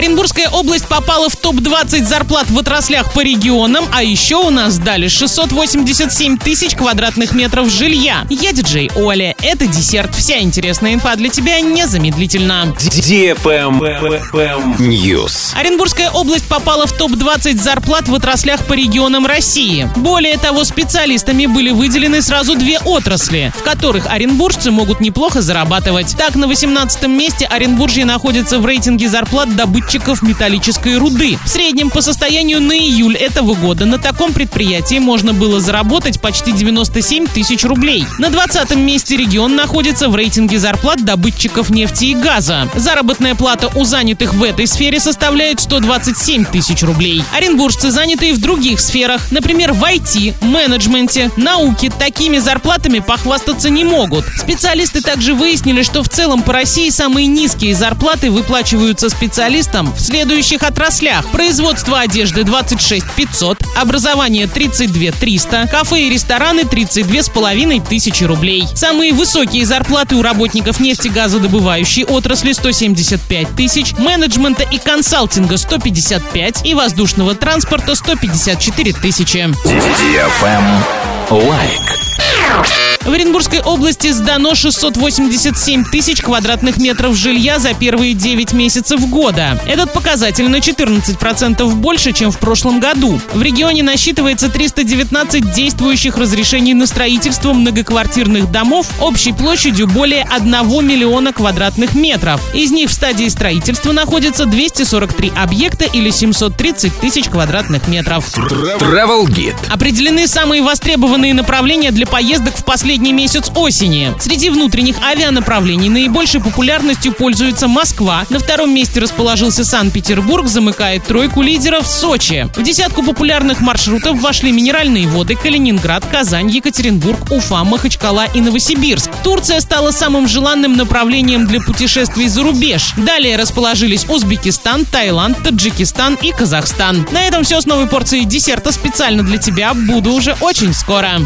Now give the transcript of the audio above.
Оренбургская область попала в топ-20 зарплат в отраслях по регионам, а еще у нас дали 687 тысяч квадратных метров жилья. Я диджей Оля. Это десерт. Вся интересная инфа для тебя незамедлительно. News. Оренбургская область попала в топ-20 зарплат в отраслях по регионам России. Более того, специалистами были выделены сразу две отрасли, в которых оренбуржцы могут неплохо зарабатывать. Так, на 18 месте Оренбуржье находится в рейтинге зарплат добытчиков металлической руды. В среднем по состоянию на июль этого года на таком предприятии можно было заработать почти 97 тысяч рублей. На 20 месте регион находится в рейтинге зарплат добытчиков нефти и газа. Заработная плата у занятых в этой сфере составляет 127 тысяч рублей. Оренбуржцы, занятые в других сферах, например, в IT, менеджменте, науке, такими зарплатами похвастаться не могут. Специалисты также выяснили, что в целом по России самые низкие зарплаты выплачиваются специалистам в следующих отраслях. Производство одежды 26 500, образование 32 300, кафе и рестораны 32 с половиной тысячи рублей. Самые высокие зарплаты у работников нефтегазодобывающей отрасли 175 тысяч, менеджмента и консалтинга 155 и воздушного транспорта 154 тысячи. Лайк. В Оренбургской области сдано 687 тысяч квадратных метров жилья за первые 9 месяцев года. Этот показатель на 14% больше, чем в прошлом году. В регионе насчитывается 319 действующих разрешений на строительство многоквартирных домов общей площадью более 1 миллиона квадратных метров. Из них в стадии строительства находится 243 объекта или 730 тысяч квадратных метров. Travel Guide. Определены самые востребованные направления для поездок в последние последний месяц осени. Среди внутренних авианаправлений наибольшей популярностью пользуется Москва. На втором месте расположился Санкт-Петербург, замыкает тройку лидеров Сочи. В десятку популярных маршрутов вошли минеральные воды Калининград, Казань, Екатеринбург, Уфа, Махачкала и Новосибирск. Турция стала самым желанным направлением для путешествий за рубеж. Далее расположились Узбекистан, Таиланд, Таджикистан и Казахстан. На этом все с новой порцией десерта специально для тебя. Буду уже очень скоро.